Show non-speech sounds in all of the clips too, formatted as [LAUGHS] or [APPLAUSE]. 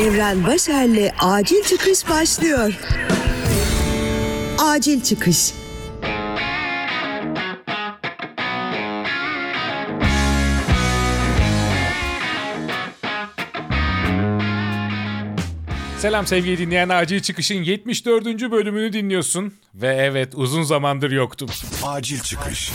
Evren Başer'le Acil Çıkış başlıyor. Acil Çıkış Selam sevgili dinleyen Acil Çıkış'ın 74. bölümünü dinliyorsun. Ve evet uzun zamandır yoktum. Acil çıkış.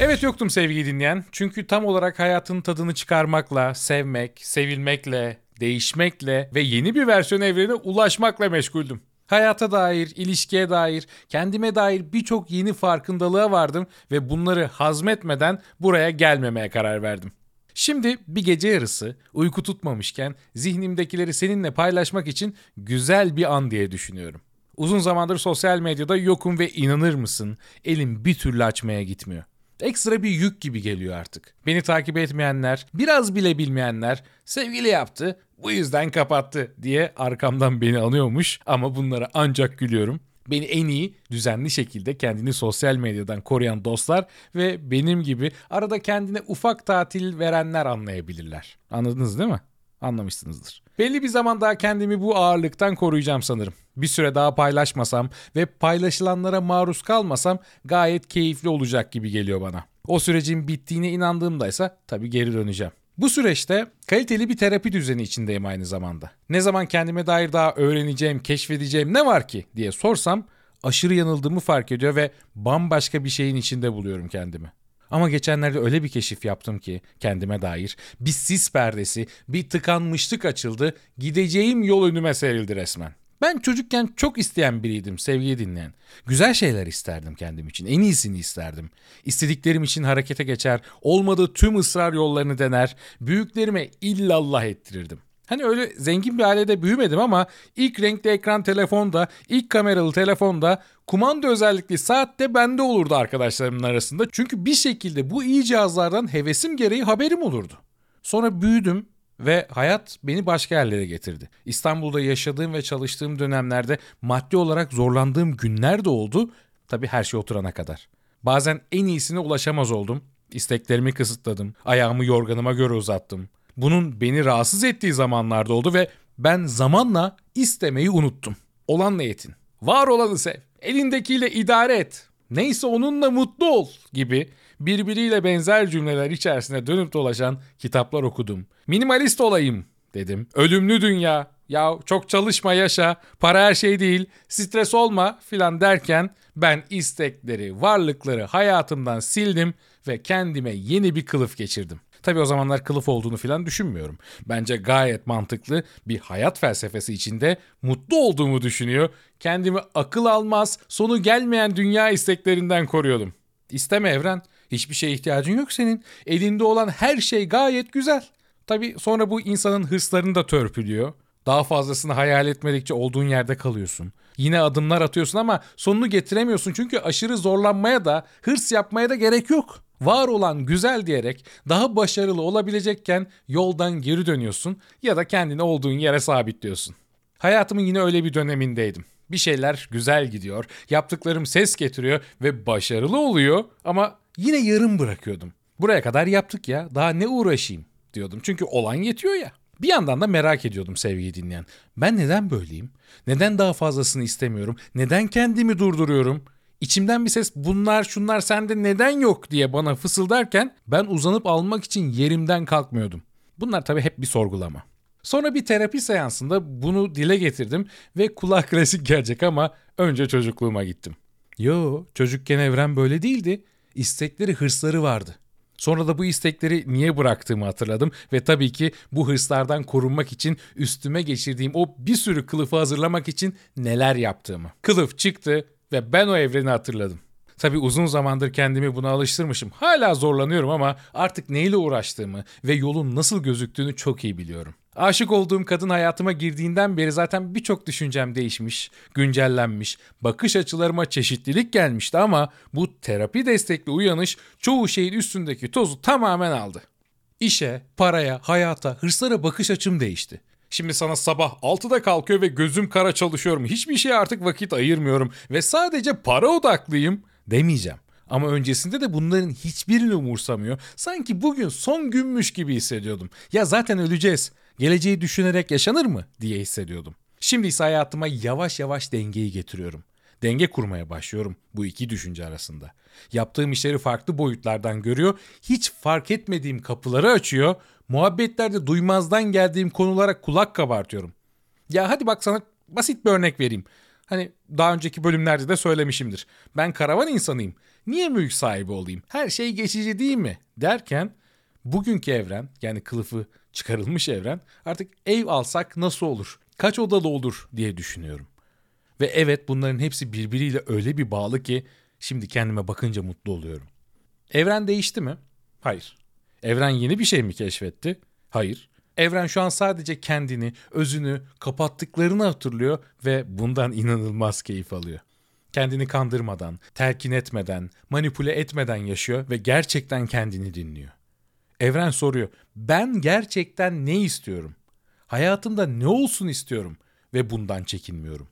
Evet yoktum sevgili dinleyen. Çünkü tam olarak hayatın tadını çıkarmakla, sevmek, sevilmekle, değişmekle ve yeni bir versiyon evrene ulaşmakla meşguldüm. Hayata dair, ilişkiye dair, kendime dair birçok yeni farkındalığa vardım ve bunları hazmetmeden buraya gelmemeye karar verdim. Şimdi bir gece yarısı uyku tutmamışken zihnimdekileri seninle paylaşmak için güzel bir an diye düşünüyorum. Uzun zamandır sosyal medyada yokum ve inanır mısın elim bir türlü açmaya gitmiyor. Ekstra bir yük gibi geliyor artık. Beni takip etmeyenler, biraz bile bilmeyenler sevgili yaptı, bu yüzden kapattı diye arkamdan beni anıyormuş ama bunlara ancak gülüyorum. Beni en iyi, düzenli şekilde kendini sosyal medyadan koruyan dostlar ve benim gibi arada kendine ufak tatil verenler anlayabilirler. Anladınız değil mi? Anlamışsınızdır. Belli bir zaman daha kendimi bu ağırlıktan koruyacağım sanırım. Bir süre daha paylaşmasam ve paylaşılanlara maruz kalmasam gayet keyifli olacak gibi geliyor bana. O sürecin bittiğine inandığımda ise tabii geri döneceğim. Bu süreçte kaliteli bir terapi düzeni içindeyim aynı zamanda. Ne zaman kendime dair daha öğreneceğim, keşfedeceğim ne var ki diye sorsam aşırı yanıldığımı fark ediyor ve bambaşka bir şeyin içinde buluyorum kendimi. Ama geçenlerde öyle bir keşif yaptım ki kendime dair bir sis perdesi, bir tıkanmışlık açıldı, gideceğim yol önüme serildi resmen. Ben çocukken çok isteyen biriydim sevgili dinleyen. Güzel şeyler isterdim kendim için. En iyisini isterdim. İstediklerim için harekete geçer, olmadığı tüm ısrar yollarını dener, büyüklerime illallah ettirirdim. Hani öyle zengin bir ailede büyümedim ama ilk renkli ekran telefonda, ilk kameralı telefonda, kumanda özellikli saatte bende olurdu arkadaşlarımın arasında. Çünkü bir şekilde bu iyi cihazlardan hevesim gereği haberim olurdu. Sonra büyüdüm, ve hayat beni başka yerlere getirdi. İstanbul'da yaşadığım ve çalıştığım dönemlerde maddi olarak zorlandığım günler de oldu. Tabii her şey oturana kadar. Bazen en iyisine ulaşamaz oldum. İsteklerimi kısıtladım. Ayağımı yorganıma göre uzattım. Bunun beni rahatsız ettiği zamanlarda oldu ve ben zamanla istemeyi unuttum. Olanla yetin. Var olanı sev. Elindekiyle idare et. Neyse onunla mutlu ol gibi birbiriyle benzer cümleler içerisinde dönüp dolaşan kitaplar okudum. Minimalist olayım dedim. Ölümlü dünya. Ya çok çalışma yaşa, para her şey değil, stres olma filan derken ben istekleri, varlıkları hayatımdan sildim ve kendime yeni bir kılıf geçirdim. Tabi o zamanlar kılıf olduğunu filan düşünmüyorum. Bence gayet mantıklı bir hayat felsefesi içinde mutlu olduğumu düşünüyor. Kendimi akıl almaz, sonu gelmeyen dünya isteklerinden koruyordum. İsteme evren. Hiçbir şeye ihtiyacın yok senin. Elinde olan her şey gayet güzel. Tabi sonra bu insanın hırslarını da törpülüyor. Daha fazlasını hayal etmedikçe olduğun yerde kalıyorsun. Yine adımlar atıyorsun ama sonunu getiremiyorsun çünkü aşırı zorlanmaya da hırs yapmaya da gerek yok. Var olan güzel diyerek daha başarılı olabilecekken yoldan geri dönüyorsun ya da kendini olduğun yere sabitliyorsun. Hayatımın yine öyle bir dönemindeydim. Bir şeyler güzel gidiyor, yaptıklarım ses getiriyor ve başarılı oluyor ama yine yarım bırakıyordum. Buraya kadar yaptık ya, daha ne uğraşayım diyordum. Çünkü olan yetiyor ya. Bir yandan da merak ediyordum sevgili dinleyen. Ben neden böyleyim? Neden daha fazlasını istemiyorum? Neden kendimi durduruyorum? İçimden bir ses bunlar şunlar sende neden yok diye bana fısıldarken ben uzanıp almak için yerimden kalkmıyordum. Bunlar tabii hep bir sorgulama. Sonra bir terapi seansında bunu dile getirdim ve kulak [LAUGHS] klasik gelecek ama önce çocukluğuma gittim. Yo çocukken evren böyle değildi. İstekleri hırsları vardı. Sonra da bu istekleri niye bıraktığımı hatırladım ve tabii ki bu hırslardan korunmak için üstüme geçirdiğim o bir sürü kılıfı hazırlamak için neler yaptığımı. Kılıf çıktı ve ben o evreni hatırladım. Tabi uzun zamandır kendimi buna alıştırmışım. Hala zorlanıyorum ama artık neyle uğraştığımı ve yolun nasıl gözüktüğünü çok iyi biliyorum. Aşık olduğum kadın hayatıma girdiğinden beri zaten birçok düşüncem değişmiş, güncellenmiş, bakış açılarıma çeşitlilik gelmişti ama bu terapi destekli uyanış çoğu şeyin üstündeki tozu tamamen aldı. İşe, paraya, hayata, hırslara bakış açım değişti. Şimdi sana sabah 6'da kalkıyor ve gözüm kara çalışıyorum. Hiçbir şeye artık vakit ayırmıyorum ve sadece para odaklıyım demeyeceğim. Ama öncesinde de bunların hiçbirini umursamıyor. Sanki bugün son günmüş gibi hissediyordum. Ya zaten öleceğiz. Geleceği düşünerek yaşanır mı diye hissediyordum. Şimdi ise hayatıma yavaş yavaş dengeyi getiriyorum. Denge kurmaya başlıyorum bu iki düşünce arasında. Yaptığım işleri farklı boyutlardan görüyor, hiç fark etmediğim kapıları açıyor, muhabbetlerde duymazdan geldiğim konulara kulak kabartıyorum. Ya hadi bak sana basit bir örnek vereyim. Hani daha önceki bölümlerde de söylemişimdir. Ben karavan insanıyım. Niye mülk sahibi olayım? Her şey geçici değil mi? Derken bugünkü evren yani kılıfı çıkarılmış evren artık ev alsak nasıl olur? Kaç odalı olur diye düşünüyorum. Ve evet bunların hepsi birbiriyle öyle bir bağlı ki şimdi kendime bakınca mutlu oluyorum. Evren değişti mi? Hayır. Evren yeni bir şey mi keşfetti? Hayır. Evren şu an sadece kendini, özünü, kapattıklarını hatırlıyor ve bundan inanılmaz keyif alıyor. Kendini kandırmadan, telkin etmeden, manipüle etmeden yaşıyor ve gerçekten kendini dinliyor. Evren soruyor, ben gerçekten ne istiyorum? Hayatımda ne olsun istiyorum ve bundan çekinmiyorum.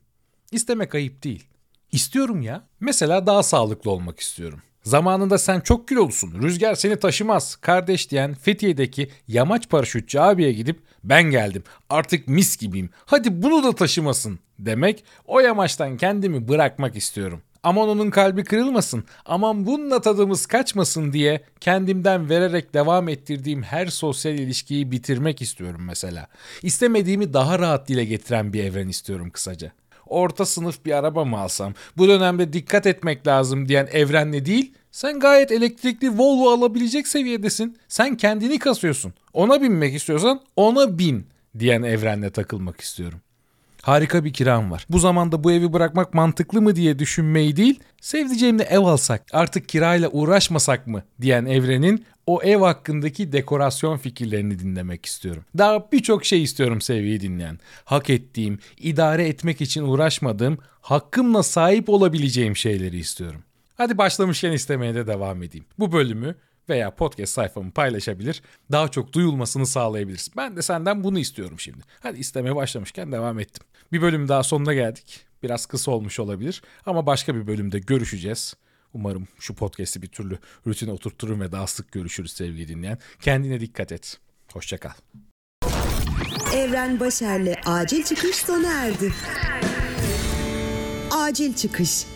İstemek ayıp değil. İstiyorum ya. Mesela daha sağlıklı olmak istiyorum. Zamanında sen çok kilolusun, rüzgar seni taşımaz, kardeş diyen Fethiye'deki yamaç paraşütçü abiye gidip ben geldim, artık mis gibiyim, hadi bunu da taşımasın demek, o yamaçtan kendimi bırakmak istiyorum. Aman onun kalbi kırılmasın, aman bununla tadımız kaçmasın diye kendimden vererek devam ettirdiğim her sosyal ilişkiyi bitirmek istiyorum mesela. İstemediğimi daha rahat dile getiren bir evren istiyorum kısaca orta sınıf bir araba mı alsam, bu dönemde dikkat etmek lazım diyen evrenle değil, sen gayet elektrikli Volvo alabilecek seviyedesin. Sen kendini kasıyorsun. Ona binmek istiyorsan ona bin diyen evrenle takılmak istiyorum. Harika bir kiram var. Bu zamanda bu evi bırakmak mantıklı mı diye düşünmeyi değil, sevdiceğimle ev alsak, artık kirayla uğraşmasak mı diyen evrenin o ev hakkındaki dekorasyon fikirlerini dinlemek istiyorum. Daha birçok şey istiyorum sevgili dinleyen. Hak ettiğim, idare etmek için uğraşmadığım, hakkımla sahip olabileceğim şeyleri istiyorum. Hadi başlamışken istemeye de devam edeyim. Bu bölümü veya podcast sayfamı paylaşabilir, daha çok duyulmasını sağlayabiliriz. Ben de senden bunu istiyorum şimdi. Hadi istemeye başlamışken devam ettim. Bir bölüm daha sonuna geldik. Biraz kısa olmuş olabilir ama başka bir bölümde görüşeceğiz. Umarım şu podcast'i bir türlü rutine oturturum ve daha sık görüşürüz sevgili dinleyen. Kendine dikkat et. Hoşçakal. Evren Başer'le acil çıkış sona erdi. Acil çıkış.